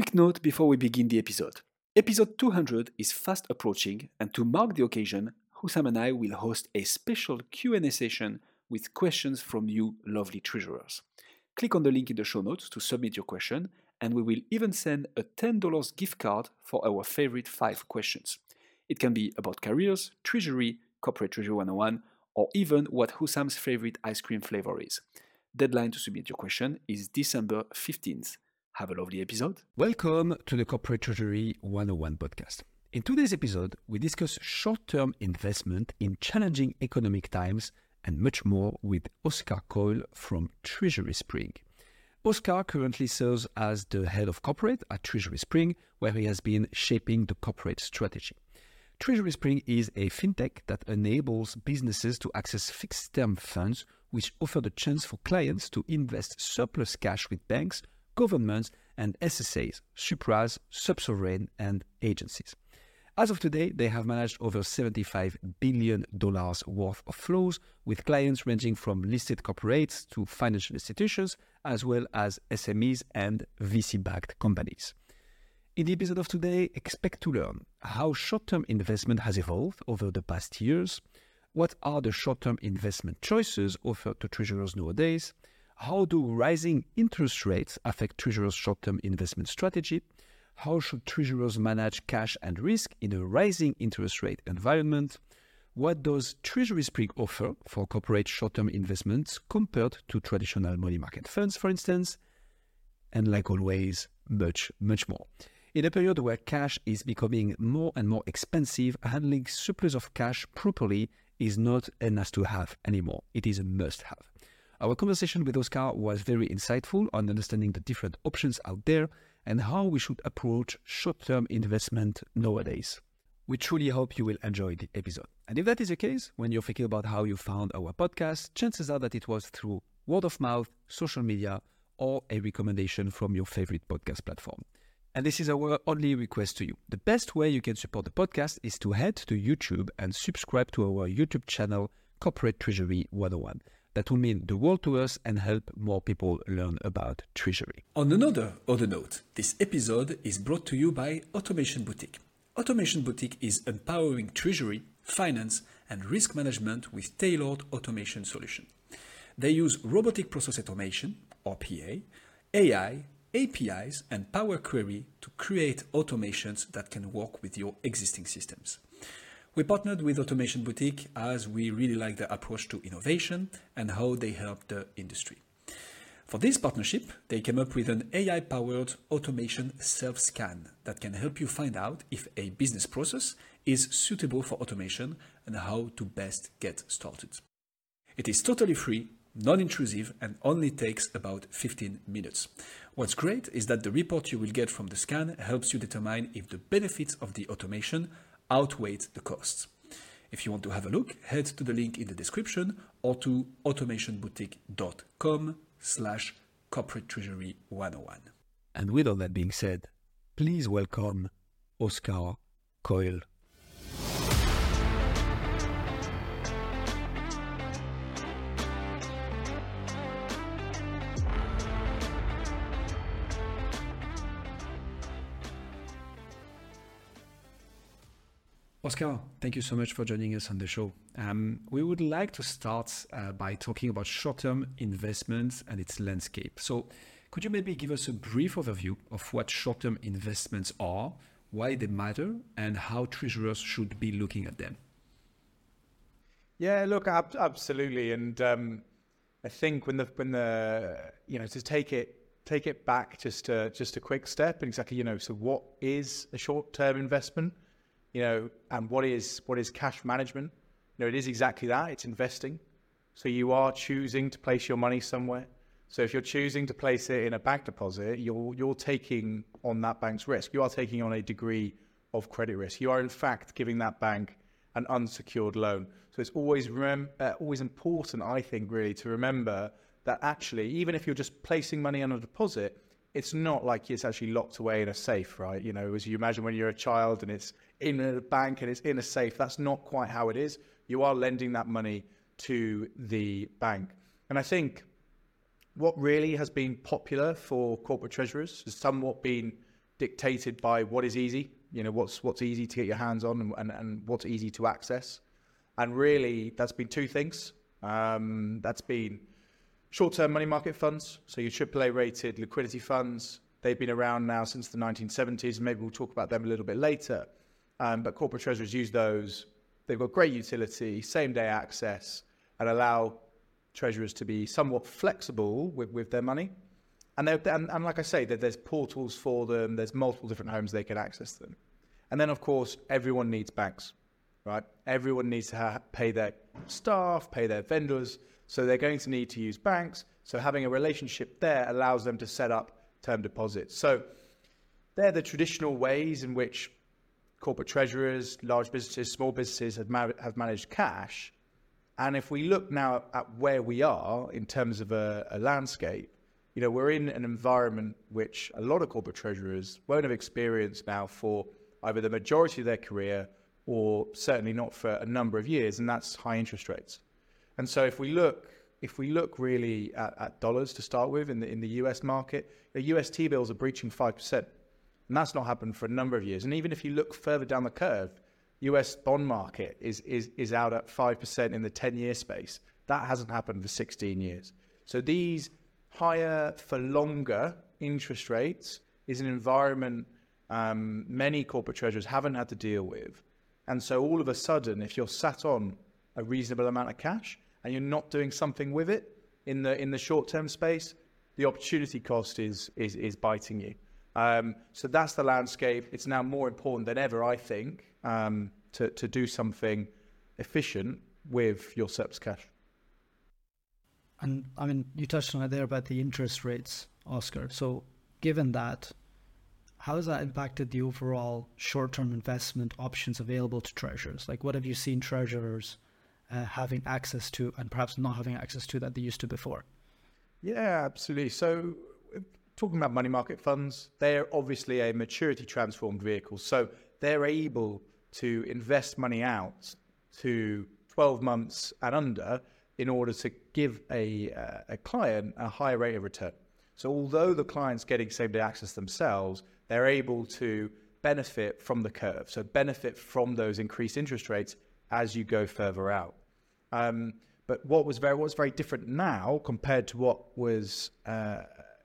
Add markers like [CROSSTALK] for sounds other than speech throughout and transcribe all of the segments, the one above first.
quick note before we begin the episode. Episode 200 is fast approaching, and to mark the occasion, Hussam and I will host a special Q&A session with questions from you lovely treasurers. Click on the link in the show notes to submit your question, and we will even send a $10 gift card for our favorite 5 questions. It can be about careers, treasury, corporate treasury 101, or even what Hussam's favorite ice cream flavor is. Deadline to submit your question is December 15th. Have a lovely episode. Welcome to the Corporate Treasury 101 podcast. In today's episode, we discuss short term investment in challenging economic times and much more with Oscar Coyle from TreasurySpring. Oscar currently serves as the head of corporate at TreasurySpring, where he has been shaping the corporate strategy. TreasurySpring is a fintech that enables businesses to access fixed term funds, which offer the chance for clients to invest surplus cash with banks, governments, and SSAs, supras, subsovereign, and agencies. As of today, they have managed over $75 billion worth of flows with clients ranging from listed corporates to financial institutions, as well as SMEs and VC backed companies. In the episode of today, expect to learn how short term investment has evolved over the past years, what are the short term investment choices offered to treasurers nowadays, how do rising interest rates affect treasurers' short term investment strategy, how should treasurers manage cash and risk in a rising interest rate environment, what does TreasurySpring offer for corporate short term investments compared to traditional money market funds, for instance, and like always, much, much more. In a period where cash is becoming more and more expensive, handling surplus of cash properly is not a nice to have anymore. It is a must have. Our conversation with Oscar was very insightful on understanding the different options out there and how we should approach short term investment nowadays. We truly hope you will enjoy the episode. And if that is the case, when you're thinking about how you found our podcast, chances are that it was through word of mouth, social media, or a recommendation from your favorite podcast platform. And this is our only request to you. The best way you can support the podcast is to head to YouTube and subscribe to our YouTube channel, Corporate Treasury 101. That will mean the world to us and help more people learn about treasury. On another other note, this episode is brought to you by Automation Boutique. Automation Boutique is empowering treasury, finance, and risk management with tailored automation solution. They use robotic process automation, or RPA, AI, APIs and Power Query to create automations that can work with your existing systems. We partnered with Automation Boutique as we really like their approach to innovation and how they help the industry. For this partnership, they came up with an AI powered automation self scan that can help you find out if a business process is suitable for automation and how to best get started. It is totally free non-intrusive and only takes about 15 minutes. What's great is that the report you will get from the scan helps you determine if the benefits of the automation outweigh the costs. If you want to have a look, head to the link in the description or to automationboutique.com slash corporate treasury 101. And with all that being said, please welcome Oscar Coyle. Oscar, thank you so much for joining us on the show. Um, we would like to start uh, by talking about short term investments and its landscape. So, could you maybe give us a brief overview of what short term investments are, why they matter, and how treasurers should be looking at them? Yeah, look, ab- absolutely, and um, I think when the when the you know to take it take it back just a, just a quick step, and exactly you know, so what is a short term investment? You know, and what is what is cash management? You know, it is exactly that. It's investing. So you are choosing to place your money somewhere. So if you're choosing to place it in a bank deposit, you're you're taking on that bank's risk. You are taking on a degree of credit risk. You are in fact giving that bank an unsecured loan. So it's always rem- uh, always important, I think, really, to remember that actually, even if you're just placing money on a deposit, it's not like it's actually locked away in a safe, right? You know, as you imagine when you're a child and it's in a bank and it's in a safe, that's not quite how it is. You are lending that money to the bank. And I think what really has been popular for corporate treasurers has somewhat been dictated by what is easy. You know, what's what's easy to get your hands on and, and, and what's easy to access. And really, that's been two things. Um, that's been short-term money market funds, so your AAA rated liquidity funds. They've been around now since the 1970s. And Maybe we'll talk about them a little bit later. Um, but corporate treasurers use those. They've got great utility, same-day access, and allow treasurers to be somewhat flexible with, with their money. And, and, and like I say, there's portals for them. There's multiple different homes they can access them. And then, of course, everyone needs banks, right? Everyone needs to ha- pay their staff, pay their vendors. So they're going to need to use banks. So having a relationship there allows them to set up term deposits. So they're the traditional ways in which corporate treasurers, large businesses, small businesses have, ma- have managed cash. And if we look now at where we are in terms of a, a landscape, you know, we're in an environment which a lot of corporate treasurers won't have experienced now for either the majority of their career or certainly not for a number of years, and that's high interest rates. And so if we look if we look really at, at dollars to start with in the in the US market, the US T bills are breaching five percent. And that's not happened for a number of years. And even if you look further down the curve, US bond market is is is out at five percent in the 10 year space. That hasn't happened for 16 years. So these higher for longer interest rates is an environment um, many corporate treasurers haven't had to deal with. And so all of a sudden, if you're sat on a reasonable amount of cash and you're not doing something with it in the in the short term space, the opportunity cost is is is biting you. Um, so that's the landscape. It's now more important than ever, I think, um, to to do something efficient with your surplus cash. And I mean, you touched on it there about the interest rates, Oscar. So, given that, how has that impacted the overall short-term investment options available to treasurers? Like, what have you seen treasurers uh, having access to, and perhaps not having access to that they used to before? Yeah, absolutely. So, talking about money market funds, they're obviously a maturity transformed vehicle. So they're able to invest money out to 12 months and under in order to give a, uh, a client a higher rate of return. So although the client's getting same day access themselves, they're able to benefit from the curve. So benefit from those increased interest rates as you go further out. Um, but what was very what's very different now compared to what was uh,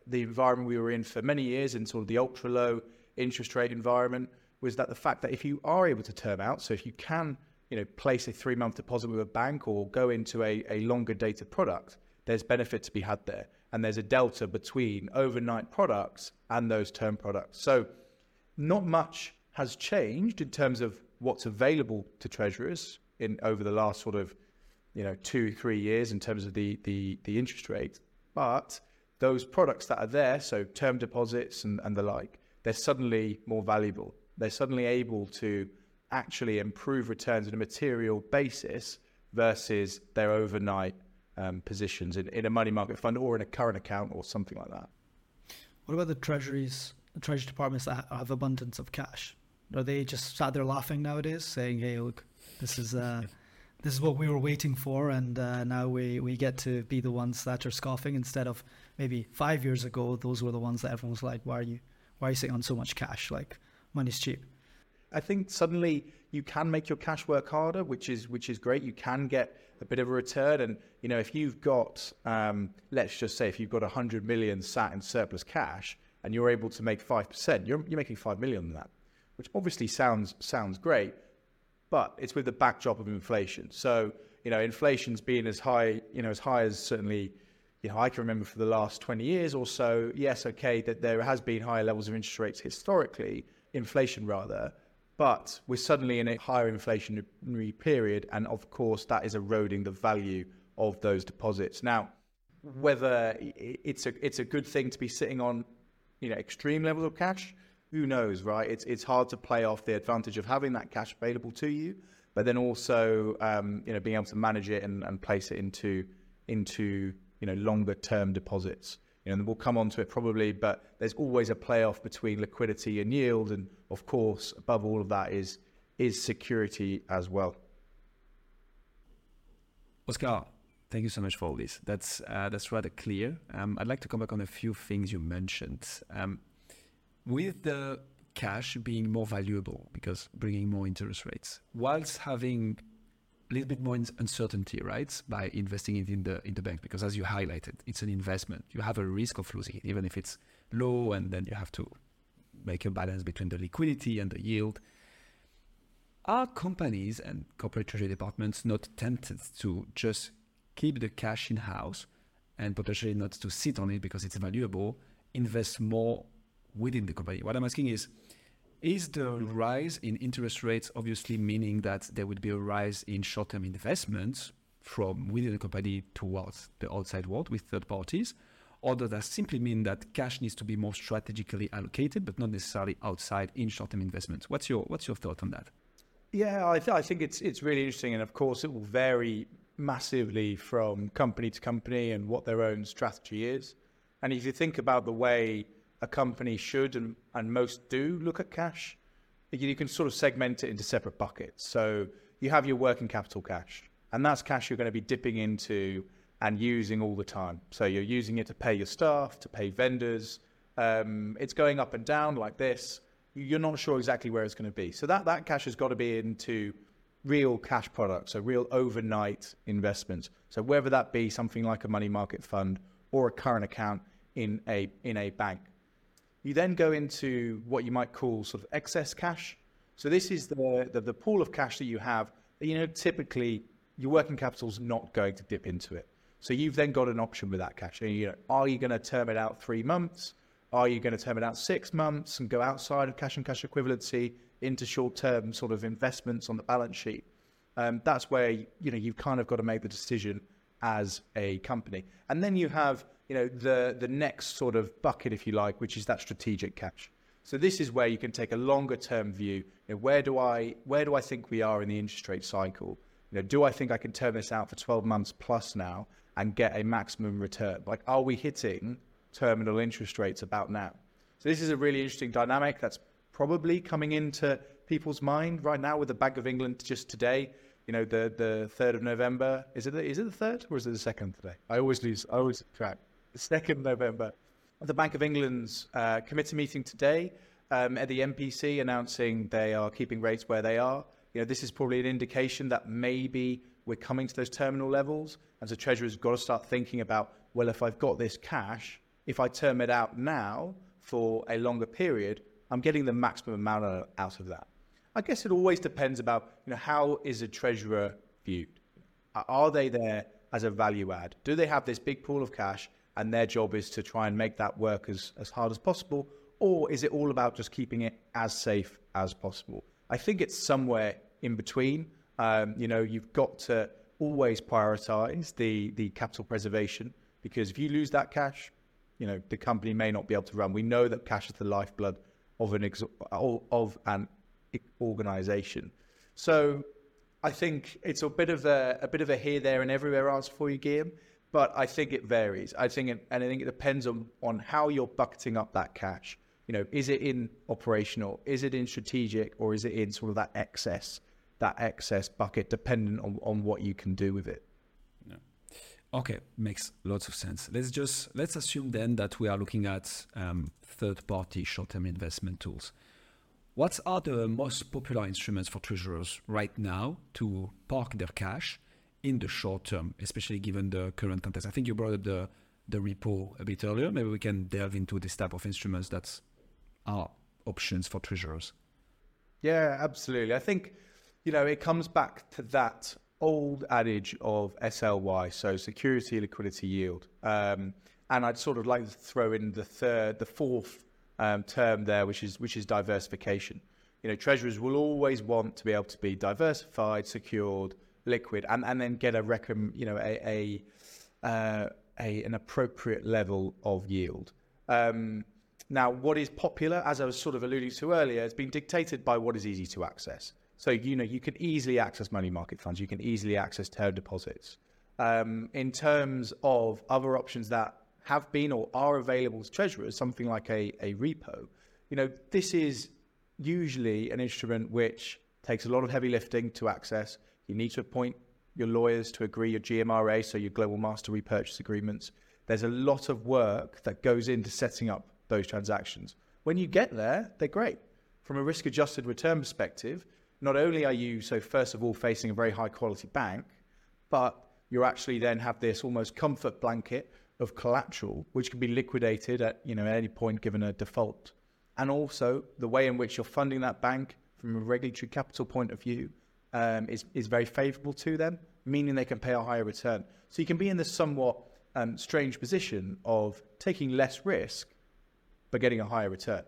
the environment we were in for many years in sort of the ultra low interest rate environment was that the fact that if you are able to term out, so if you can you know, place a three month deposit with a bank or go into a, a longer dated product, there's benefit to be had there. And there's a delta between overnight products and those term products. So not much has changed in terms of what's available to treasurers in over the last sort of, you know, two, three years in terms of the the, the interest rate. But those products that are there, so term deposits and, and the like, they're suddenly more valuable. They're suddenly able to actually improve returns on a material basis versus their overnight um, positions in, in a money market fund or in a current account or something like that. What about the treasuries, the treasury departments that have abundance of cash? Are they just sat there laughing nowadays, saying, "Hey, look, this is uh, this is what we were waiting for, and uh, now we we get to be the ones that are scoffing instead of maybe five years ago, those were the ones that everyone was like, "Why are you why are you sitting on so much cash? Like, money's cheap." I think suddenly you can make your cash work harder, which is which is great. You can get a bit of a return, and you know if you've got, um, let's just say, if you've got hundred million sat in surplus cash, and you're able to make five percent, you're you're making five million on that, which obviously sounds sounds great, but it's with the backdrop of inflation. So you know inflation's been as high, you know, as high as certainly. You know, I can remember for the last 20 years or so, yes, okay, that there has been higher levels of interest rates historically, inflation rather, but we're suddenly in a higher inflationary period, and of course, that is eroding the value of those deposits. Now, whether it's a it's a good thing to be sitting on, you know, extreme levels of cash, who knows, right? It's it's hard to play off the advantage of having that cash available to you, but then also, um, you know, being able to manage it and, and place it into into you know longer term deposits. You know, we'll come on to it probably, but there's always a playoff between liquidity and yield, and of course, above all of that is is security as well. Oscar, thank you so much for all this. That's uh, that's rather clear. Um, I'd like to come back on a few things you mentioned. Um, with the cash being more valuable because bringing more interest rates, whilst having a little bit more uncertainty, right, by investing it in the in the bank. Because as you highlighted, it's an investment. You have a risk of losing it, even if it's low, and then you have to make a balance between the liquidity and the yield. Are companies and corporate treasury departments not tempted to just keep the cash in house and potentially not to sit on it because it's valuable, invest more within the company? What I'm asking is, is the rise in interest rates obviously meaning that there would be a rise in short-term investments from within the company towards the outside world with third parties? Or does that simply mean that cash needs to be more strategically allocated, but not necessarily outside in short-term investments? What's your what's your thought on that? Yeah, I, th- I think it's it's really interesting, and of course, it will vary massively from company to company and what their own strategy is. And if you think about the way a company should and, and most do look at cash, you, can sort of segment it into separate buckets. So you have your working capital cash, and that's cash you're going to be dipping into and using all the time. So you're using it to pay your staff, to pay vendors. Um, it's going up and down like this you're not sure exactly where it's going to be. So that, that cash has got to be into real cash products, so real overnight investments. So whether that be something like a money market fund or a current account in a in a bank. You then go into what you might call sort of excess cash. So this is the the, the pool of cash that you have. That, you know, typically your working capital is not going to dip into it. So you've then got an option with that cash. You know, are you going to term it out three months? Are you going to term it out six months and go outside of cash and cash equivalency into short-term sort of investments on the balance sheet? Um, that's where you know you've kind of got to make the decision as a company, and then you have you know the the next sort of bucket, if you like, which is that strategic cash. So this is where you can take a longer term view. You know, where do I where do I think we are in the interest rate cycle? You know, do I think I can turn this out for 12 months plus now and get a maximum return? Like, are we hitting terminal interest rates about now. So this is a really interesting dynamic that's probably coming into people's mind right now with the Bank of England just today. You know, the the third of November. Is it the, is it the third or is it the second today? I always lose. I always track. The second November. The Bank of England's uh, committee meeting today um, at the MPC announcing they are keeping rates where they are. You know, this is probably an indication that maybe we're coming to those terminal levels, and so Treasury's got to start thinking about well, if I've got this cash, if I term it out now for a longer period, I'm getting the maximum amount out of that. I guess it always depends about you know how is a treasurer viewed. Are they there as a value add? Do they have this big pool of cash and their job is to try and make that work as, as hard as possible? Or is it all about just keeping it as safe as possible? I think it's somewhere in between. Um, you know, you've got to always prioritize the, the capital preservation because if you lose that cash, you know the company may not be able to run. We know that cash is the lifeblood of an ex- of an organization. So I think it's a bit of a, a bit of a here, there, and everywhere answer for you, Guillaume. But I think it varies. I think it, and I think it depends on on how you're bucketing up that cash. You know, is it in operational? Is it in strategic? Or is it in sort of that excess, that excess bucket, dependent on, on what you can do with it? Okay, makes lots of sense. Let's just let's assume then that we are looking at um, third-party short-term investment tools. What are the most popular instruments for treasurers right now to park their cash in the short term, especially given the current context? I think you brought up the the repo a bit earlier. Maybe we can delve into this type of instruments that are options for treasurers. Yeah, absolutely. I think you know it comes back to that old adage of SLY, so security liquidity yield. Um, and I'd sort of like to throw in the third, the fourth um, term there, which is which is diversification. You know, treasurers will always want to be able to be diversified, secured, liquid, and, and then get a recom, you know, a a, uh, a an appropriate level of yield. Um, now, what is popular, as I was sort of alluding to earlier, has been dictated by what is easy to access. So, you know, you can easily access money market funds, you can easily access term deposits. Um, in terms of other options that have been or are available to treasurers, something like a, a repo, you know, this is usually an instrument which takes a lot of heavy lifting to access. You need to appoint your lawyers to agree your GMRA, so your global master repurchase agreements. There's a lot of work that goes into setting up those transactions. When you get there, they're great. from a risk adjusted return perspective, not only are you, so first of all, facing a very high quality bank, but you actually then have this almost comfort blanket of collateral, which can be liquidated at, you know, at any point given a default. And also the way in which you're funding that bank from a regulatory capital point of view um, is, is very favorable to them, meaning they can pay a higher return. So you can be in this somewhat um, strange position of taking less risk, but getting a higher return.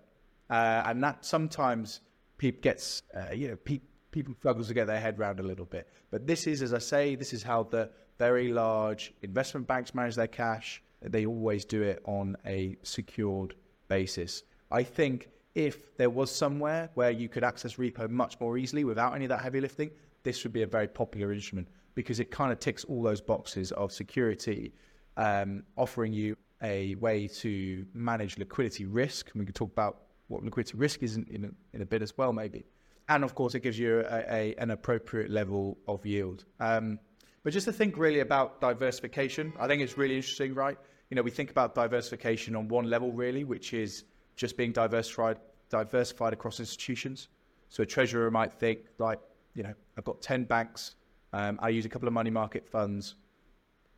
Uh, and that sometimes people gets, uh, you know, pe- people struggles to get their head around a little bit. But this is, as I say, this is how the very large investment banks manage their cash. They always do it on a secured basis. I think if there was somewhere where you could access repo much more easily without any of that heavy lifting, this would be a very popular instrument because it kind of ticks all those boxes of security, um, offering you a way to manage liquidity risk. And we could talk about what liquidity risk is in, in, a, in a bit as well, maybe. And of course, it gives you a, a, an appropriate level of yield. Um, but just to think really about diversification, I think it's really interesting, right? You know, we think about diversification on one level, really, which is just being diversified, diversified across institutions. So a treasurer might think, like, you know, I've got 10 banks, um, I use a couple of money market funds,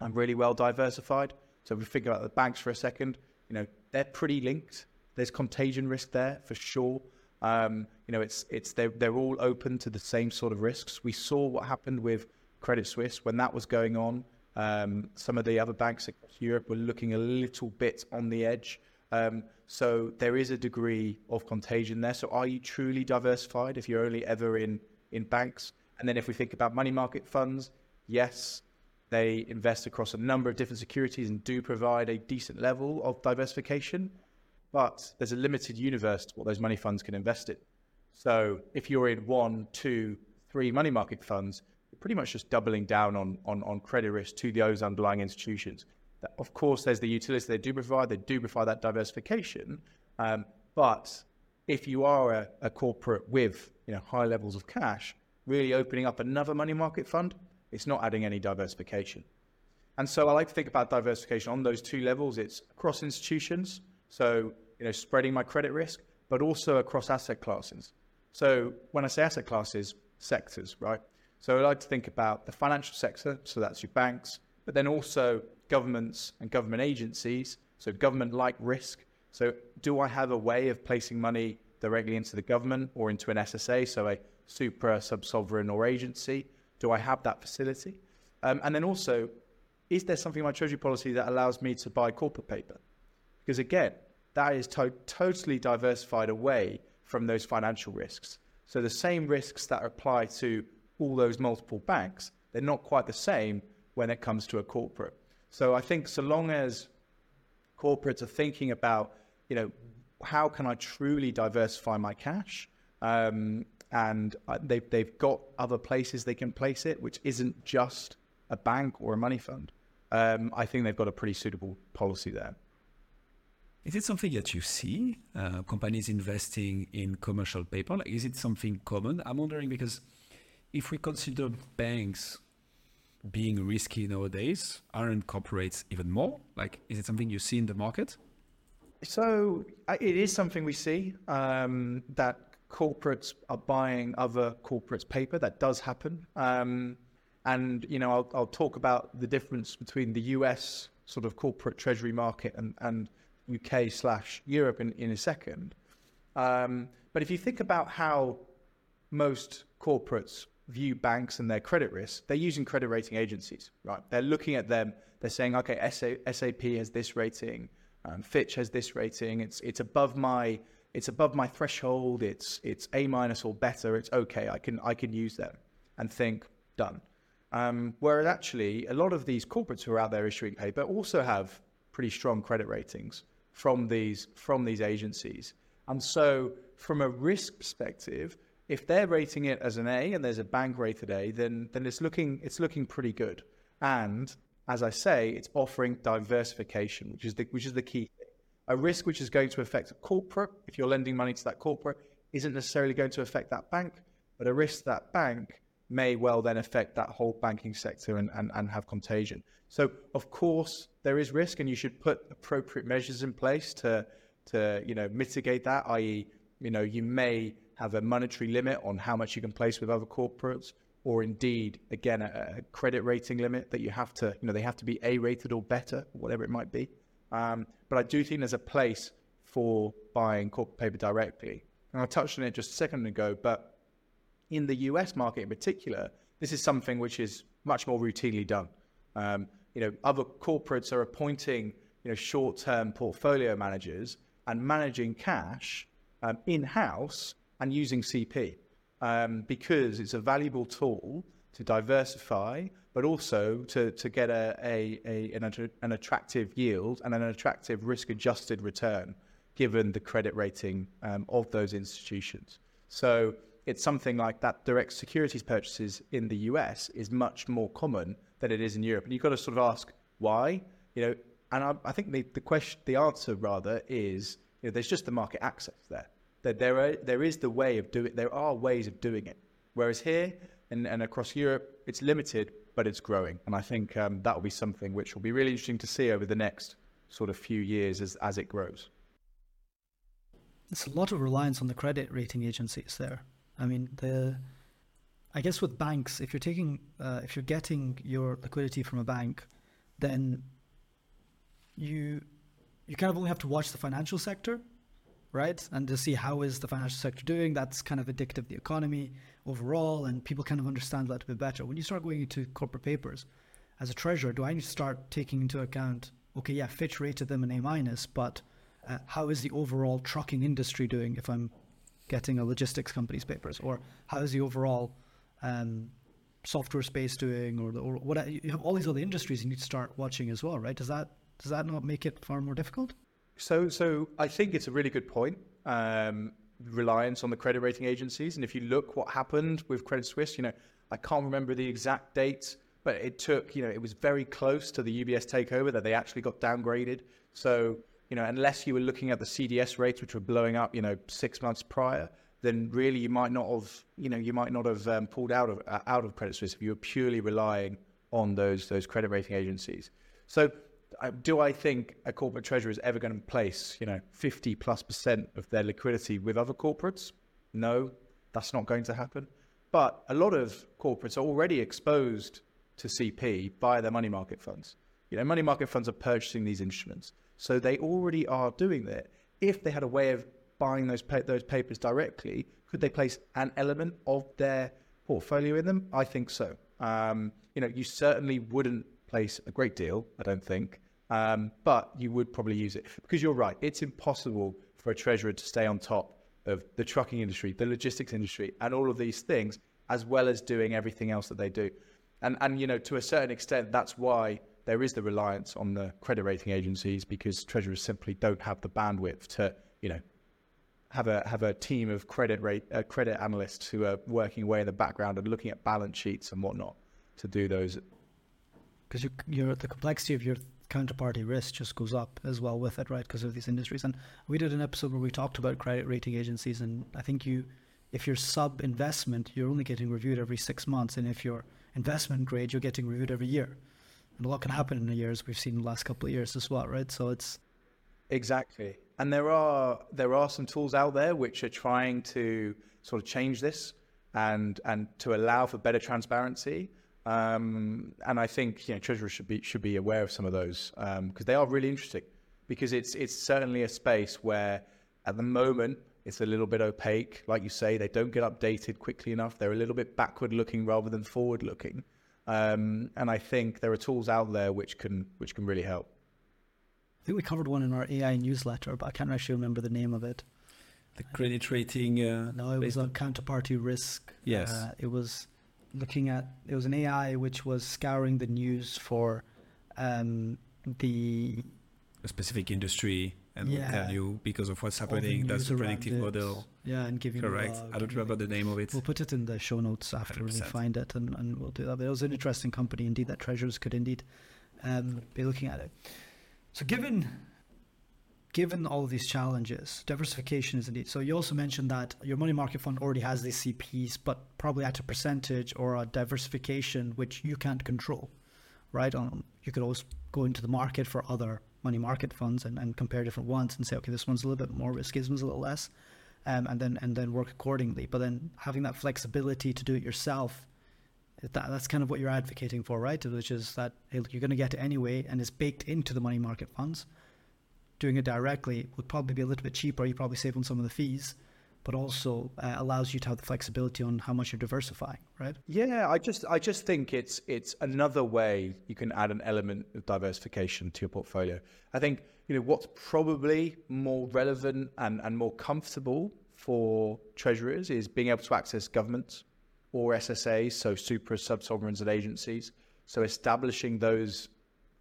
I'm really well diversified. So if we think about the banks for a second, you know, they're pretty linked. There's contagion risk there for sure. Um, you know, it's it's they're they're all open to the same sort of risks. We saw what happened with Credit Suisse when that was going on. Um, some of the other banks across Europe were looking a little bit on the edge. Um, so there is a degree of contagion there. So are you truly diversified if you're only ever in in banks? And then if we think about money market funds, yes, they invest across a number of different securities and do provide a decent level of diversification but there's a limited universe to what those money funds can invest in. So if you're in one, two, three money market funds, you're pretty much just doubling down on, on, on credit risk to those underlying institutions. Of course, there's the utility they do provide. They do provide that diversification. Um, but if you are a, a corporate with you know high levels of cash, really opening up another money market fund, it's not adding any diversification. And so I like to think about diversification on those two levels. It's across institutions, so, you know, spreading my credit risk, but also across asset classes. So when I say asset classes, sectors, right? So I like to think about the financial sector, so that's your banks, but then also governments and government agencies, so government-like risk. So do I have a way of placing money directly into the government or into an SSA, so a supra sub sovereign or agency? Do I have that facility? Um, and then also, is there something in my treasury policy that allows me to buy corporate paper? Because again, that is to- totally diversified away from those financial risks. So the same risks that apply to all those multiple banks, they're not quite the same when it comes to a corporate. So I think so long as corporates are thinking about, you know, how can I truly diversify my cash? Um, and they've, they've got other places they can place it, which isn't just a bank or a money fund. Um, I think they've got a pretty suitable policy there. Is it something that you see uh, companies investing in commercial paper? Like, is it something common? I'm wondering because if we consider banks being risky nowadays, aren't corporates even more? Like, is it something you see in the market? So it is something we see um, that corporates are buying other corporates' paper. That does happen. Um, and you know, I'll, I'll, talk about the difference between the US sort of corporate treasury market and, and UK slash Europe in, in a second. Um, but if you think about how most corporates view banks and their credit risk, they're using credit rating agencies, right? They're looking at them. They're saying, okay, S&P has this rating, um, Fitch has this rating. It's it's above my it's above my threshold. It's it's A minus or better. It's okay. I can I can use them and think done. Um, whereas actually, a lot of these corporates who are out there issuing paper also have pretty strong credit ratings from these from these agencies. And so, from a risk perspective, if they're rating it as an A and there's a bank rated A, then then it's looking it's looking pretty good. And as I say, it's offering diversification, which is the which is the key. A risk which is going to affect a corporate, if you're lending money to that corporate, isn't necessarily going to affect that bank, but a risk that bank may well then affect that whole banking sector and, and, and have contagion. So, of course, there is risk, and you should put appropriate measures in place to, to you know, mitigate that. I.e., you know, you may have a monetary limit on how much you can place with other corporates, or indeed, again, a, a credit rating limit that you have to, you know, they have to be A rated or better, whatever it might be. Um, but I do think there's a place for buying corporate paper directly. And I touched on it just a second ago, but in the US market in particular, this is something which is much more routinely done. Um, you know, other corporates are appointing, you know, short-term portfolio managers and managing cash um, in-house and using CP um, because it's a valuable tool to diversify, but also to, to get a, a, a an, an attractive yield and an attractive risk-adjusted return given the credit rating um, of those institutions. So it's something like that direct securities purchases in the US is much more common than it is in Europe. And you've got to sort of ask why, you know, and I, I think the, the question, the answer rather is, you know, there's just the market access there. That there are, there is the way of doing, there are ways of doing it. Whereas here and, and across Europe, it's limited, but it's growing. And I think um, that will be something which will be really interesting to see over the next sort of few years as, as it grows. There's a lot of reliance on the credit rating agencies there. I mean, the I guess with banks, if you're taking, uh, if you're getting your liquidity from a bank, then you you kind of only have to watch the financial sector, right, and to see how is the financial sector doing. That's kind of addictive of the economy overall, and people kind of understand that a bit better. When you start going into corporate papers, as a treasurer, do I need to start taking into account? Okay, yeah, Fitch rated them an A minus, but uh, how is the overall trucking industry doing if I'm getting a logistics company's papers, or how is the overall um, software space doing, or, or what you have all these other industries you need to start watching as well, right? Does that does that not make it far more difficult? So, so I think it's a really good point. Um, reliance on the credit rating agencies, and if you look what happened with Credit Suisse, you know, I can't remember the exact date, but it took, you know, it was very close to the UBS takeover that they actually got downgraded. So you know, unless you were looking at the CDS rates, which were blowing up, you know, six months prior, then really you might not have, you know, you might not have um, pulled out of uh, out of Credit Suisse if you were purely relying on those those credit rating agencies. So, do I think a corporate treasurer is ever going to place, you know, 50 plus percent of their liquidity with other corporates? No, that's not going to happen. But a lot of corporates are already exposed to CP by their money market funds. You know, money market funds are purchasing these instruments. So they already are doing that. If they had a way of buying those pa- those papers directly, could they place an element of their portfolio in them? I think so. Um, you know, you certainly wouldn't place a great deal, I don't think, um, but you would probably use it because you're right. It's impossible for a treasurer to stay on top of the trucking industry, the logistics industry, and all of these things, as well as doing everything else that they do. And and you know, to a certain extent, that's why there is the reliance on the credit rating agencies because treasurers simply don't have the bandwidth to, you know, have a have a team of credit rate uh, credit analysts who are working away in the background and looking at balance sheets and whatnot to do those. Because you, you're the complexity of your counterparty risk just goes up as well with it, right? Because of these industries. And we did an episode where we talked about credit rating agencies, and I think you, if you're sub investment, you're only getting reviewed every six months, and if you're investment grade, you're getting reviewed every year and a lot can happen in a year as we've seen in the last couple of years as well, right? So it's exactly, and there are there are some tools out there which are trying to sort of change this and and to allow for better transparency. Um, and I think you know treasurers should be should be aware of some of those because um, they are really interesting. Because it's it's certainly a space where at the moment it's a little bit opaque. Like you say, they don't get updated quickly enough. They're a little bit backward looking rather than forward looking. Um, and I think there are tools out there which can which can really help. I think we covered one in our AI newsletter, but I can't actually remember the name of it. The credit rating. Uh, no, it was on counterparty risk. Yes, uh, it was looking at it was an AI which was scouring the news for um, the a specific industry and yeah. tell you because of what's happening. That's a predictive model. Yeah, and giving correct. Uh, I don't remember the name of it. We'll put it in the show notes after 100%. we find it, and, and we'll do that. But it was an interesting company indeed that treasurers could indeed um, be looking at it. So given given all these challenges, diversification is indeed. So you also mentioned that your money market fund already has these CPs, but probably at a percentage or a diversification which you can't control, right? Um, you could always go into the market for other money market funds and, and compare different ones and say, okay, this one's a little bit more risky, this one's a little less. um, and then and then work accordingly. But then having that flexibility to do it yourself, that, that's kind of what you're advocating for, right? Which is that you're going to get it anyway, and it's baked into the money market funds. Doing it directly would probably be a little bit cheaper. You probably save on some of the fees, but also uh, allows you to have the flexibility on how much you're diversifying, right? Yeah, I just I just think it's it's another way you can add an element of diversification to your portfolio. I think you know what's probably more relevant and, and more comfortable for treasurers is being able to access governments or SSAs, so supra sub-sovereigns and agencies. So establishing those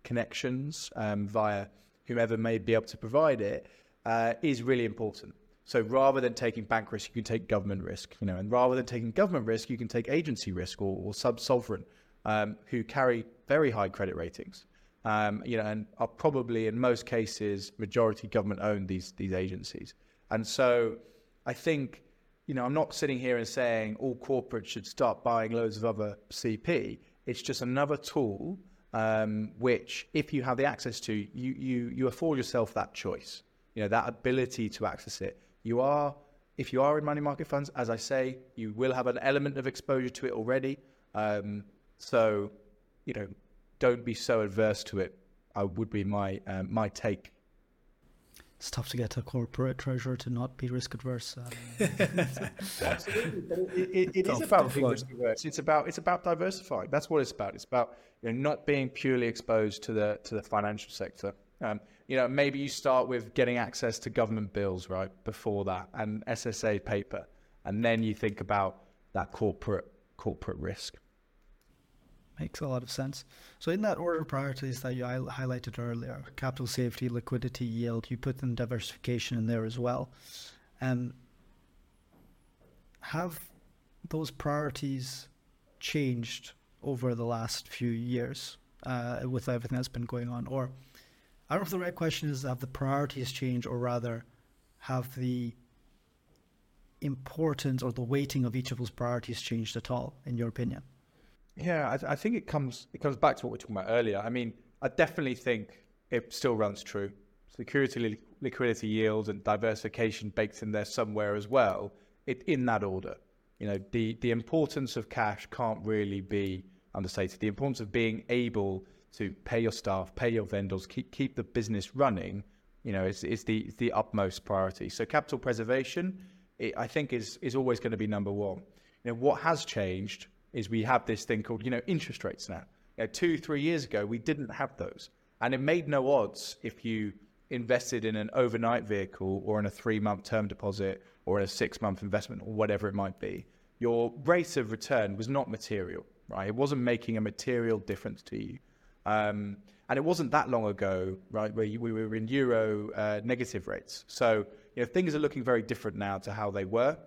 connections um, via whomever may be able to provide it uh, is really important. So rather than taking bank risk, you can take government risk, you know, and rather than taking government risk, you can take agency risk or, or sub-sovereign um, who carry very high credit ratings. Um, you know, and are probably in most cases majority government owned these these agencies. And so I think you know, I'm not sitting here and saying all corporates should start buying loads of other CP. It's just another tool um, which, if you have the access to, you, you, you afford yourself that choice, you know, that ability to access it. You are, if you are in money market funds, as I say, you will have an element of exposure to it already. Um, so, you know, don't be so adverse to it. I would be my um, my take it's tough to get a corporate treasurer to not be risk adverse. Um, [LAUGHS] Absolutely, it, it is about being risk adverse. It's about it's about diversifying. That's what it's about. It's about you know, not being purely exposed to the to the financial sector. Um, you know, maybe you start with getting access to government bills right before that and SSA paper, and then you think about that corporate corporate risk. Makes a lot of sense. So, in that order of priorities that you highlighted earlier, capital safety, liquidity, yield, you put in diversification in there as well. Um, have those priorities changed over the last few years uh, with everything that's been going on? Or, I don't know if the right question is have the priorities changed, or rather, have the importance or the weighting of each of those priorities changed at all, in your opinion? Yeah, I, I, think it comes it comes back to what we were talking about earlier. I mean, I definitely think it still runs true. Security, liquidity, yield, and diversification baked in there somewhere as well. It in that order. You know, the the importance of cash can't really be understated. The importance of being able to pay your staff, pay your vendors, keep keep the business running. You know, is is the is the utmost priority. So capital preservation, it, I think, is is always going to be number one. You know, what has changed is we have this thing called, you know, interest rates now. You know, two, three years ago, we didn't have those. And it made no odds if you invested in an overnight vehicle or in a three month term deposit or in a six month investment or whatever it might be. Your rate of return was not material, right? It wasn't making a material difference to you. Um, and it wasn't that long ago, right, where we were in euro uh, negative rates. So, you know, things are looking very different now to how they were.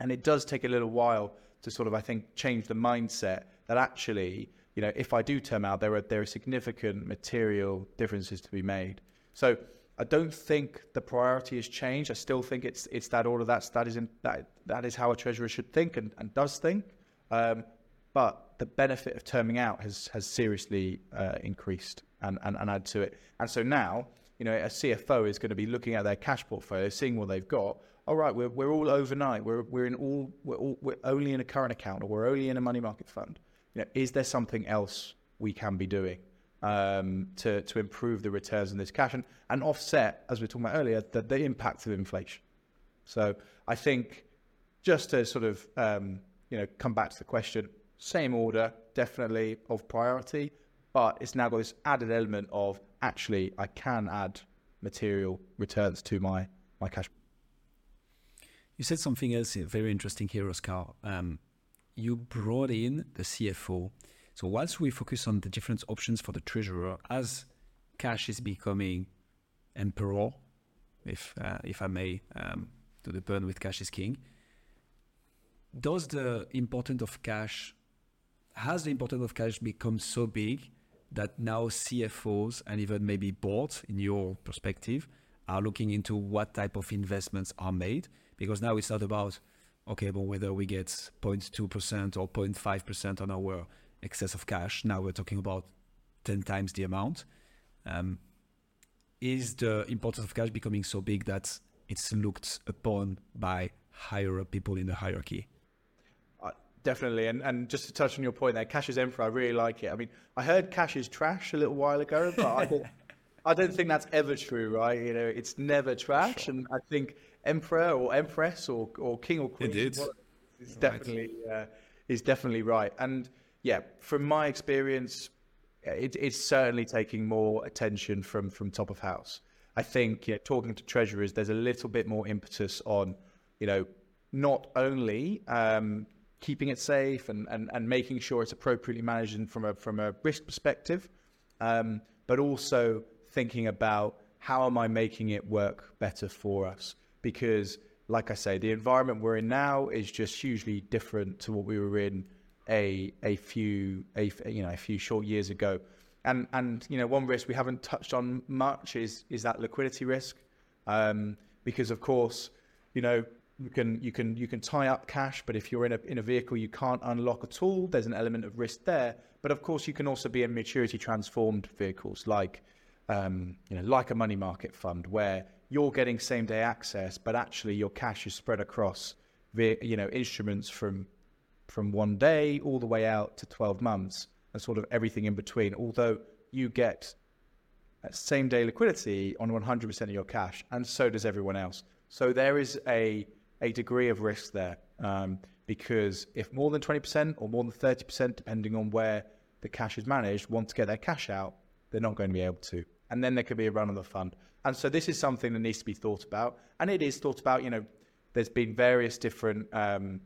And it does take a little while to sort of, I think, change the mindset that actually, you know, if I do term out, there are there are significant material differences to be made. So I don't think the priority has changed. I still think it's it's that order. That's that is in, that that is how a treasurer should think and, and does think. Um, but the benefit of terming out has has seriously uh, increased and, and and add to it. And so now, you know, a CFO is going to be looking at their cash portfolio, seeing what they've got, all right, we're, we're all overnight. We're, we're in all, we're all, we're only in a current account or we're only in a money market fund. You know, is there something else we can be doing um, to, to improve the returns on this cash and, and offset, as we were talking about earlier, the, the impact of inflation? So I think just to sort of, um, you know, come back to the question, same order, definitely of priority, but it's now got this added element of actually I can add material returns to my, my cash. You said something else very interesting here, Oscar. Um, you brought in the CFO. So whilst we focus on the different options for the treasurer, as cash is becoming emperor, if uh, if I may um, do the pun with cash is king, does the importance of cash has the importance of cash become so big that now CFOs and even maybe boards, in your perspective, are looking into what type of investments are made? Because now it's not about okay, but whether we get 0.2% or 0.5% on our excess of cash. Now we're talking about 10 times the amount. Um, is the importance of cash becoming so big that it's looked upon by higher people in the hierarchy. Uh, definitely, and and just to touch on your point there, cash is emperor. I really like it. I mean, I heard cash is trash a little while ago, but I don't, I don't think that's ever true, right? You know, it's never trash, sure. and I think emperor or empress or or king or queen is right. definitely uh, is definitely right. And yeah, from my experience, it, it's certainly taking more attention from from top of house. I think yeah, talking to treasurers, there's a little bit more impetus on, you know, not only um, keeping it safe and, and, and making sure it's appropriately managed from a from a risk perspective, um, but also thinking about how am I making it work better for us? Because, like I say, the environment we're in now is just hugely different to what we were in a a few a you know a few short years ago. And and you know one risk we haven't touched on much is is that liquidity risk, um, because of course, you know you can you can you can tie up cash, but if you're in a in a vehicle you can't unlock at all, there's an element of risk there. But of course, you can also be in maturity transformed vehicles like um, you know like a money market fund where you're getting same day access, but actually your cash is spread across you know instruments from from one day all the way out to 12 months and sort of everything in between. Although you get same day liquidity on 100% of your cash, and so does everyone else. So there is a, a degree of risk there um, because if more than 20% or more than 30%, depending on where the cash is managed, want to get their cash out, they're not going to be able to. And then there could be a run on the fund. And so this is something that needs to be thought about. And it is thought about, you know, there's been various different um,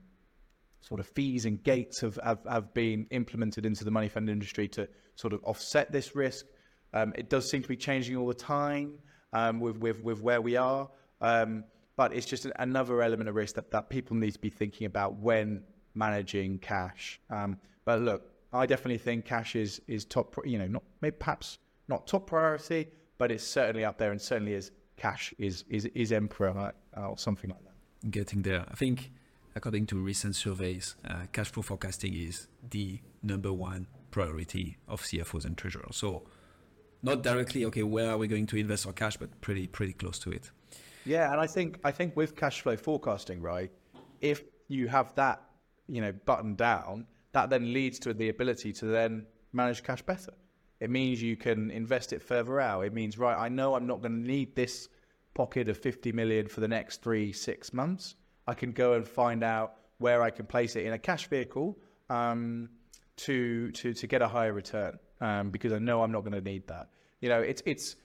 sort of fees and gates have, have, have been implemented into the money fund industry to sort of offset this risk. Um, it does seem to be changing all the time um, with, with, with where we are. Um, but it's just another element of risk that, that people need to be thinking about when managing cash. Um, but look, I definitely think cash is, is top, you know, not maybe perhaps not top priority, but it's certainly up there and certainly is cash is, is, is emperor or something like that. Getting there. I think according to recent surveys, uh, cash flow forecasting is the number one priority of CFOs and treasurers. So, not directly, okay, where are we going to invest our cash, but pretty pretty close to it. Yeah, and I think I think with cash flow forecasting, right, if you have that, you know, buttoned down, that then leads to the ability to then manage cash better. It means you can invest it further out. It means, right, I know I'm not going to need this pocket of 50 million for the next three, six months. I can go and find out where I can place it in a cash vehicle um, to to to get a higher return um, because I know I'm not going to need that. You know, it's it's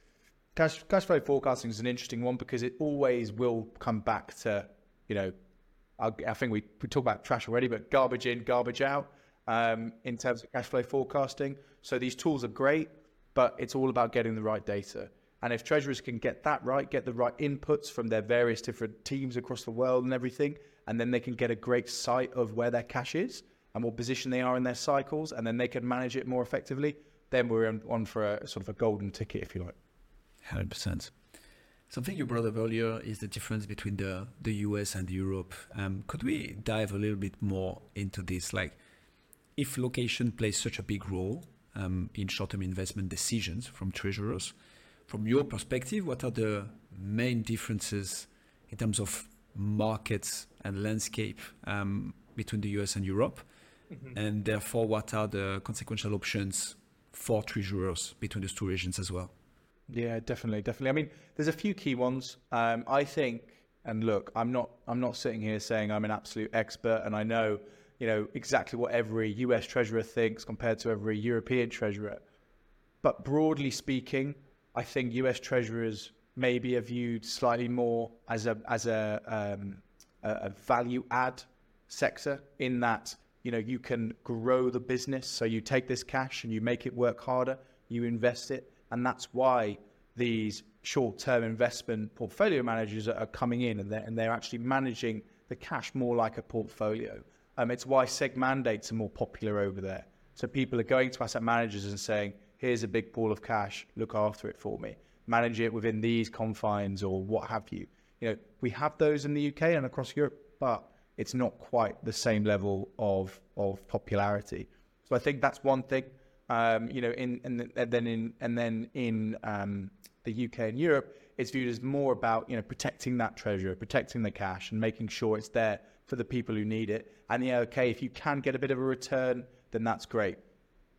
cash cash flow forecasting is an interesting one because it always will come back to you know I, I think we we talked about trash already, but garbage in, garbage out um, in terms of cash flow forecasting. So these tools are great, but it's all about getting the right data. And if treasurers can get that right, get the right inputs from their various different teams across the world and everything, and then they can get a great sight of where their cash is and what position they are in their cycles, and then they can manage it more effectively, then we're on, for a sort of a golden ticket, if you like. 100%. Something you brought up earlier is the difference between the, the US and Europe. Um, could we dive a little bit more into this? Like, if location plays such a big role um, in short term investment decisions from treasurers, from your perspective, what are the main differences in terms of markets and landscape um, between the US and Europe? Mm-hmm. And therefore, what are the consequential options for treasurers between those two regions as well? Yeah, definitely, definitely. I mean, there's a few key ones. Um, I think, and look, I'm not, I'm not sitting here saying I'm an absolute expert and I know, you know, exactly what every US treasurer thinks compared to every European treasurer. But broadly speaking, I think US treasurers maybe are viewed slightly more as a as a, um, a value add sector in that you know you can grow the business. So you take this cash and you make it work harder. You invest it, and that's why these short-term investment portfolio managers are coming in and they're, and they're actually managing the cash more like a portfolio. Um, it's why seg mandates are more popular over there. So people are going to asset managers and saying, here's a big pool of cash, look after it for me, manage it within these confines or what have you. You know, we have those in the UK and across Europe, but it's not quite the same level of of popularity. So I think that's one thing. Um, you know, in and then in and then in um, the UK and Europe, it's viewed as more about you know protecting that treasure, protecting the cash, and making sure it's there for the people who need it. And yeah, okay, if you can get a bit of a return, then that's great.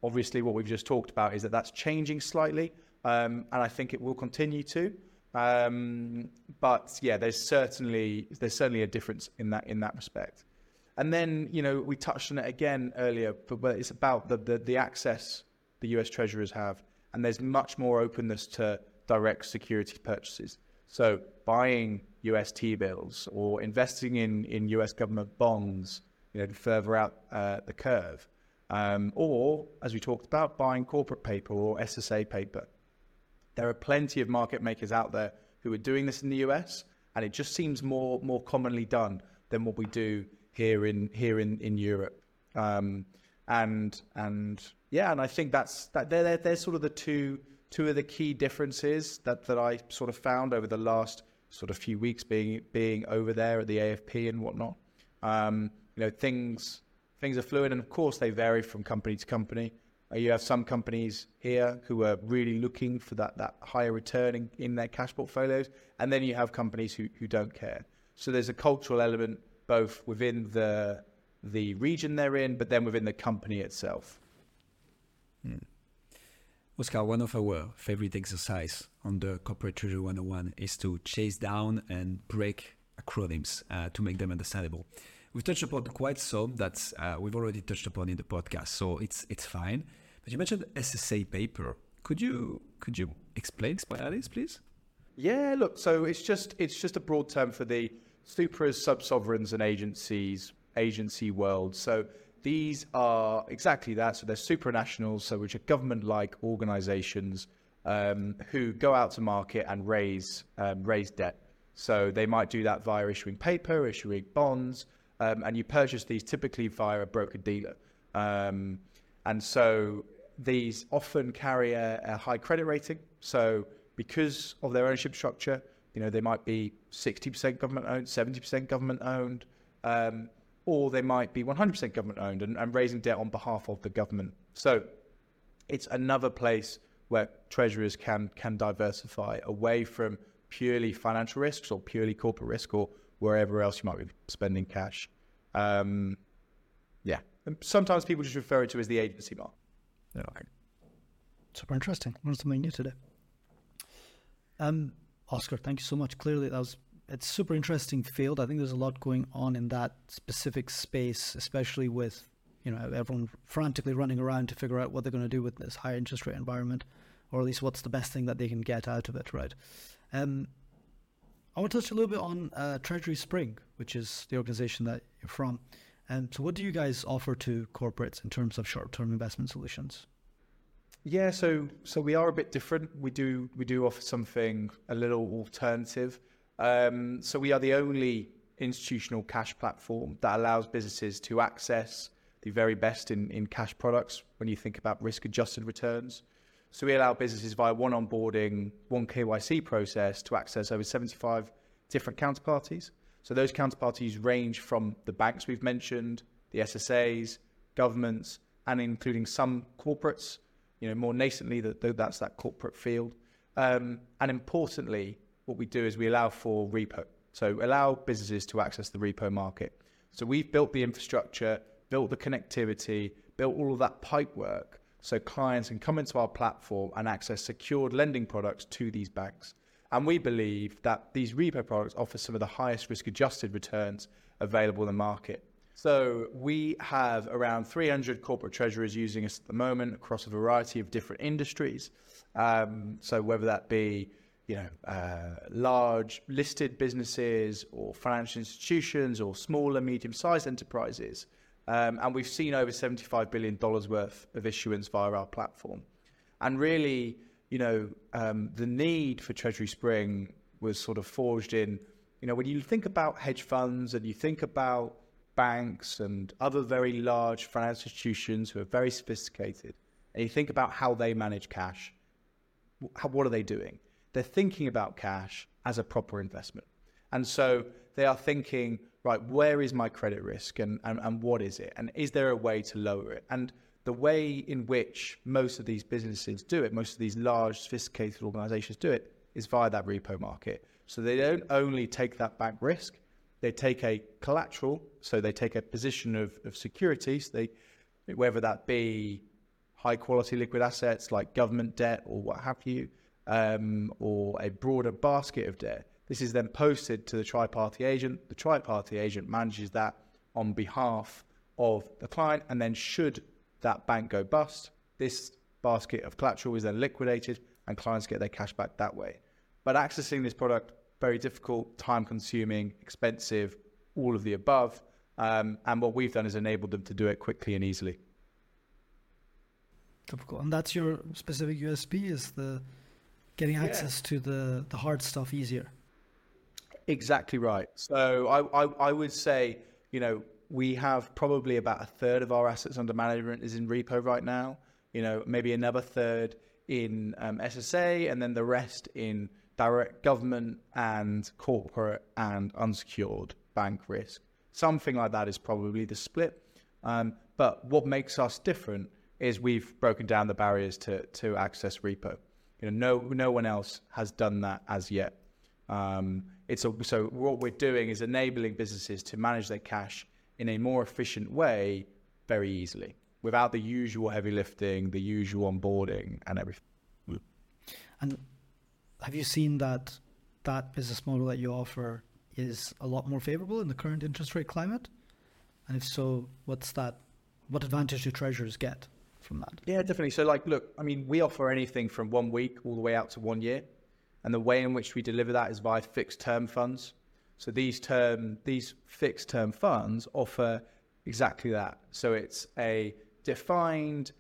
Obviously, what we've just talked about is that that's changing slightly, um, and I think it will continue to. Um, but yeah, there's certainly there's certainly a difference in that in that respect. And then you know we touched on it again earlier, but, it's about the, the the access the U.S. treasurers have, and there's much more openness to direct security purchases. So buying US T bills or investing in, in US government bonds, you know, further out uh, the curve. Um, or, as we talked about, buying corporate paper or SSA paper. There are plenty of market makers out there who are doing this in the US, and it just seems more more commonly done than what we do here in here in in Europe. Um, and and yeah, and I think that's that. They're, they're, they're sort of the two two of the key differences that, that I sort of found over the last sort of a few weeks being being over there at the AFP and whatnot. Um, you know, things things are fluid, and of course they vary from company to company. Uh, you have some companies here who are really looking for that that higher return in, in their cash portfolios, and then you have companies who, who don't care. So there's a cultural element both within the the region they're in, but then within the company itself. Hmm. Oscar, one of our favorite exercise on the Corporate Treasury 101 is to chase down and break acronyms uh, to make them understandable. We've touched upon quite some that uh, we've already touched upon in the podcast, so it's it's fine. But you mentioned SSA paper. Could you could you explain what that is, please? Yeah, look. So it's just it's just a broad term for the supras, sub sovereigns, and agencies agency world. So these are exactly that. So they're supranationals, so which are government-like organisations um, who go out to market and raise um, raise debt. So they might do that via issuing paper, issuing bonds, um, and you purchase these typically via a broker dealer. Um, and so these often carry a, a high credit rating. So because of their ownership structure, you know they might be 60% government owned, 70% government owned. Um, or they might be 100% government owned and, and raising debt on behalf of the government. So it's another place where treasurers can can diversify away from purely financial risks or purely corporate risk or wherever else you might be spending cash. Um, yeah, and sometimes people just refer it to as the agency market. Yeah. Super interesting. Learned something new today. Um, Oscar, thank you so much. Clearly, that was it's super interesting field. I think there's a lot going on in that specific space, especially with you know everyone frantically running around to figure out what they're going to do with this high interest rate environment, or at least what's the best thing that they can get out of it, right? Um, I want to touch a little bit on uh, TreasurySpring, which is the organization that you're from. And um, so, what do you guys offer to corporates in terms of short-term investment solutions? Yeah, so so we are a bit different. We do we do offer something a little alternative. Um, so we are the only institutional cash platform that allows businesses to access the very best in, in cash products when you think about risk adjusted returns. So we allow businesses via one onboarding, one KYC process to access over 75 different counterparties. So those counterparties range from the banks we've mentioned, the SSAs, governments, and including some corporates. You know, more nascently, that that's that corporate field. Um, and importantly, what we do is we allow for repo. So allow businesses to access the repo market. So we've built the infrastructure, built the connectivity, built all of that pipe work so clients can come into our platform and access secured lending products to these banks. And we believe that these repo products offer some of the highest risk adjusted returns available in the market. So we have around 300 corporate treasurers using us at the moment across a variety of different industries. Um, so whether that be you know, uh, large listed businesses or financial institutions or smaller, medium-sized enterprises. Um, and we've seen over $75 billion worth of issuance via our platform. And really, you know, um, the need for TreasurySpring was sort of forged in, you know, when you think about hedge funds and you think about banks and other very large financial institutions who are very sophisticated, and you think about how they manage cash, how, what are they doing? They're thinking about cash as a proper investment. And so they are thinking, right, where is my credit risk and, and, and what is it? And is there a way to lower it? And the way in which most of these businesses do it, most of these large, sophisticated organizations do it, is via that repo market. So they don't only take that bank risk, they take a collateral, so they take a position of, of securities, they whether that be high quality liquid assets like government debt or what have you, um, or a broader basket of debt. This is then posted to the tri-party agent. The tri-party agent manages that on behalf of the client, and then should that bank go bust, this basket of collateral is then liquidated, and clients get their cash back that way. But accessing this product very difficult, time-consuming, expensive, all of the above. Um, and what we've done is enabled them to do it quickly and easily. Typical, and that's your specific USP is the getting access yeah. to the the hard stuff easier. Exactly right. So I, I, I would say, you know, we have probably about a third of our assets under management is in repo right now. You know, maybe another third in um, SSA, and then the rest in direct government and corporate and unsecured bank risk. Something like that is probably the split. Um, but what makes us different is we've broken down the barriers to, to access repo. You know, no, no one else has done that as yet. Um, it's a, so what we're doing is enabling businesses to manage their cash in a more efficient way very easily without the usual heavy lifting, the usual onboarding and everything. And have you seen that that business model that you offer is a lot more favorable in the current interest rate climate? And if so, what's that? What advantage do treasurers get from that? Yeah, definitely. So, like, look, I mean, we offer anything from one week all the way out to one year, and the way in which we deliver that is via fixed term funds. So these term these fixed term funds offer exactly that. So it's a defined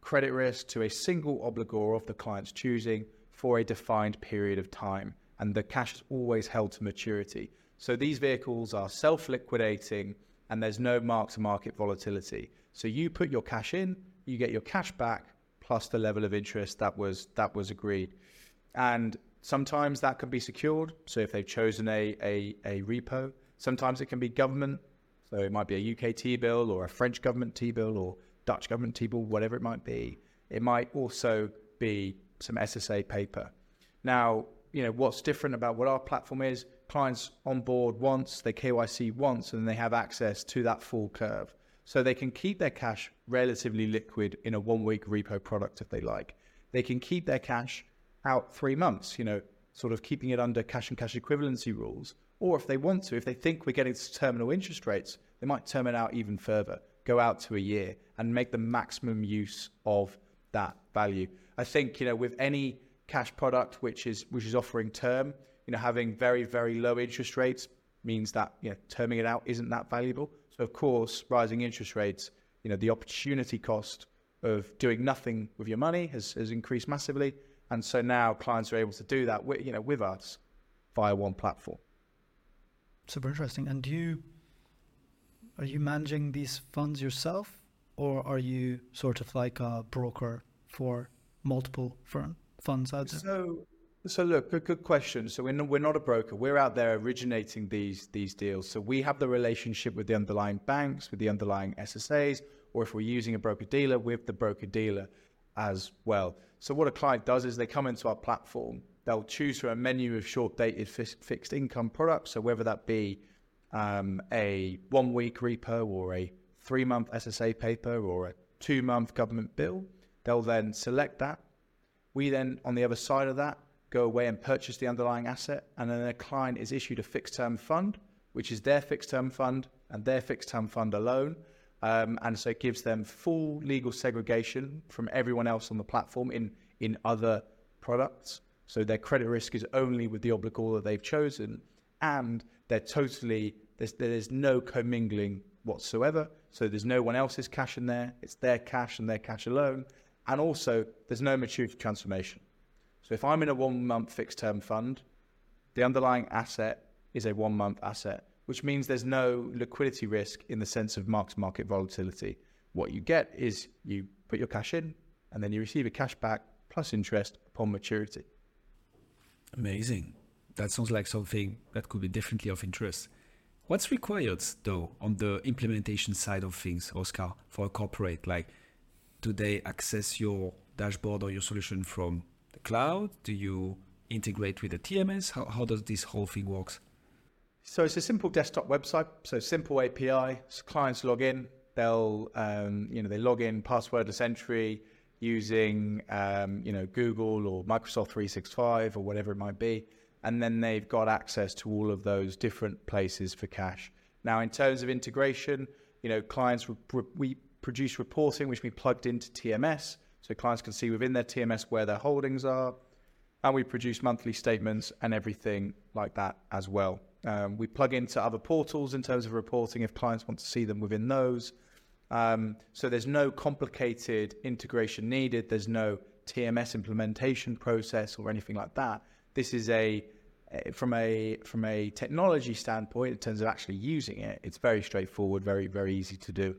credit risk to a single obligor of the client's choosing for a defined period of time, and the cash is always held to maturity. So these vehicles are self liquidating and there's no mark to market volatility. So you put your cash in, you get your cash back plus the level of interest that was that was agreed. And sometimes that can be secured. So if they've chosen a, a, a repo, sometimes it can be government. So it might be a UK T bill or a French government T bill or Dutch government T bill, whatever it might be. It might also be some SSA paper. Now, you know, what's different about what our platform is, clients on board once, they KYC once, and they have access to that full curve. So they can keep their cash relatively liquid in a one week repo product if they like. They can keep their cash out three months, you know, sort of keeping it under cash and cash equivalency rules. Or if they want to, if they think we're getting to terminal interest rates, they might term it out even further, go out to a year and make the maximum use of that value. I think you know with any cash product which is which is offering term, you know having very very low interest rates means that you know terming it out isn't that valuable. Of course, rising interest rates, you know the opportunity cost of doing nothing with your money has, has increased massively, and so now clients are able to do that with, you know with us via one platform. Super interesting. And do you are you managing these funds yourself, or are you sort of like a broker for multiple firm funds out there? So, so look, good, good question. So we're not, we're not a broker. We're out there originating these these deals. So we have the relationship with the underlying banks, with the underlying SSAs, or if we're using a broker dealer, with the broker dealer as well. So what a client does is they come into our platform. They'll choose from a menu of short dated fixed income products. So whether that be um, a one week repo or a three month SSA paper or a two month government bill They'll then select that. We then, on the other side of that, go away and purchase the underlying asset, and then a client is issued a fixed term fund, which is their fixed term fund and their fixed term fund alone. Um, and so it gives them full legal segregation from everyone else on the platform in, in other products. So their credit risk is only with the obligor that they've chosen, and they're totally, there's, there's no commingling whatsoever. So there's no one else's cash in there, it's their cash and their cash alone. And also, there's no maturity transformation. So if I'm in a one month fixed term fund, the underlying asset is a one month asset, which means there's no liquidity risk in the sense of mark to market volatility. What you get is you put your cash in and then you receive a cash back plus interest upon maturity. Amazing. That sounds like something that could be definitely of interest. What's required, though, on the implementation side of things, Oscar, for a corporate? Like, do they access your dashboard or your solution from the cloud? Do you integrate with the TMS? How, how does this whole thing works? So it's a simple desktop website. So simple API. So clients log in. They'll, um, you know, they log in passwordless entry using, um, you know, Google or Microsoft 365 or whatever it might be, and then they've got access to all of those different places for cash. Now, in terms of integration, you know, clients we produce reporting which we plugged into TMS, so clients can see within their TMS where their holdings are, and we produce monthly statements and everything like that as well. Um, we plug into other portals in terms of reporting if clients want to see them within those. Um, so there's no complicated integration needed. There's no TMS implementation process or anything like that. This is a from a from a technology standpoint in terms of actually using it. It's very straightforward, very very easy to do.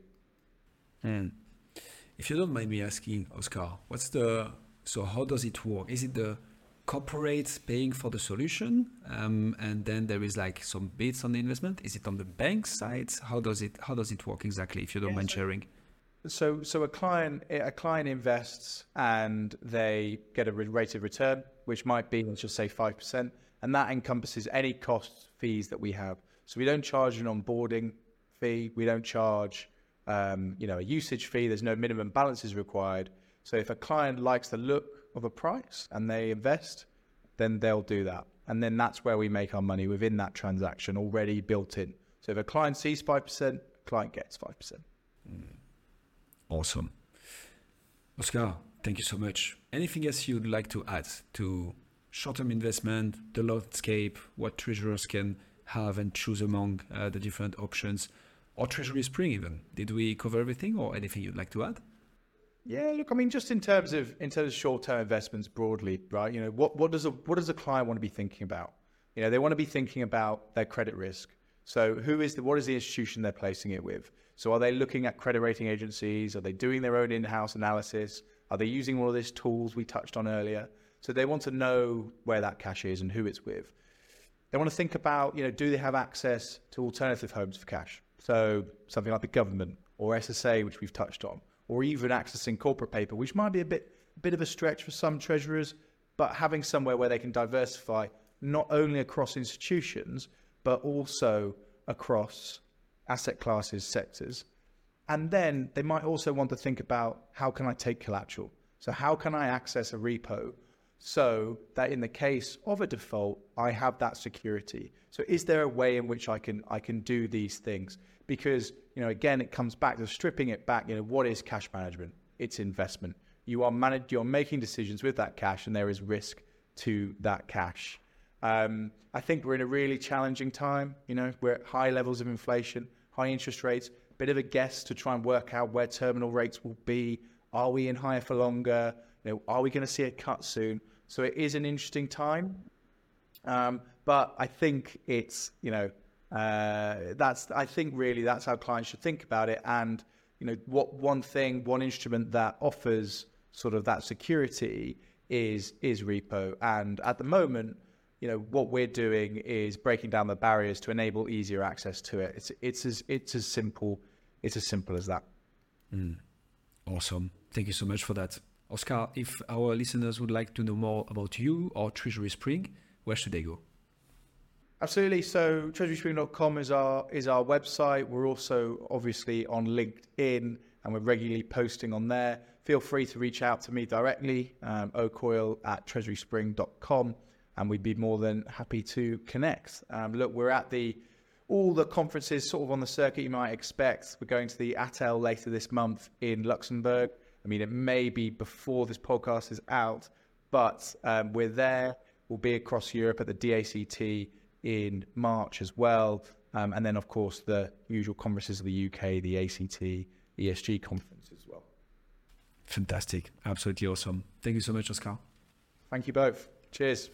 And if you don't mind me asking, Oscar, what's the so how does it work? Is it the corporates paying for the solution, um, and then there is like some bits on the investment. Is it on the bank side? How does it How does it work exactly? If you don't mind sharing. So, so a client a client invests and they get a rate of return, which might be let's just say five percent, and that encompasses any costs fees that we have. So we don't charge an onboarding fee. We don't charge um, you know a usage fee. There's no minimum balances required. So if a client likes the look of a price and they invest, then they'll do that. And then that's where we make our money within that transaction already built in. So if a client sees 5%, client gets 5%. Mm. Awesome. Oscar, thank you so much. Anything else you'd like to add to short-term investment, the landscape, what treasurers can have and choose among uh, the different options, or TreasurySpring even? Did we cover everything or anything you'd like to add? Yeah, look, I mean, just in terms of in terms of short-term investments broadly, right? You know, what what does a what does a client want to be thinking about? You know, they want to be thinking about their credit risk. So, who is the what is the institution they're placing it with? So, are they looking at credit rating agencies? Are they doing their own in-house analysis? Are they using all of these tools we touched on earlier? So, they want to know where that cash is and who it's with. They want to think about, you know, do they have access to alternative homes for cash? So, something like the government or SSA, which we've touched on or even accessing corporate paper, which might be a bit bit of a stretch for some treasurers, but having somewhere where they can diversify not only across institutions but also across asset classes, sectors. And then they might also want to think about how can I take collateral? So how can I access a repo so that in the case of a default, I have that security. So is there a way in which I can I can do these things? Because you know, again, it comes back to stripping it back. You know, what is cash management? It's investment. You are managed. You're making decisions with that cash, and there is risk to that cash. Um, I think we're in a really challenging time. You know, we're at high levels of inflation, high interest rates. Bit of a guess to try and work out where terminal rates will be. Are we in higher for longer? You know, are we going to see a cut soon? So it is an interesting time. Um, but I think it's you know uh, that's I think really that's how clients should think about it. And you know, what one thing, one instrument that offers sort of that security is is repo. And at the moment, you know, what we're doing is breaking down the barriers to enable easier access to it. It's it's as it's as simple it's as simple as that. Mm. Awesome. Thank you so much for that. Oscar, if our listeners would like to know more about you or TreasurySpring, where should they go? Absolutely. So treasuryspring.com is our is our website. We're also obviously on LinkedIn and we're regularly posting on there. Feel free to reach out to me directly, um, ocoyle at treasuryspring.com, and we'd be more than happy to connect. Um, look, we're at the all the conferences sort of on the circuit you might expect. We're going to the ATEL later this month in Luxembourg. I mean, it may be before this podcast is out, but um, we're there. We'll be across Europe at the DACT in March as well. Um, and then, of course, the usual conferences of the UK, the ACT, ESG conference as well. Fantastic. Absolutely awesome. Thank you so much, Oscar. Thank you both. Cheers.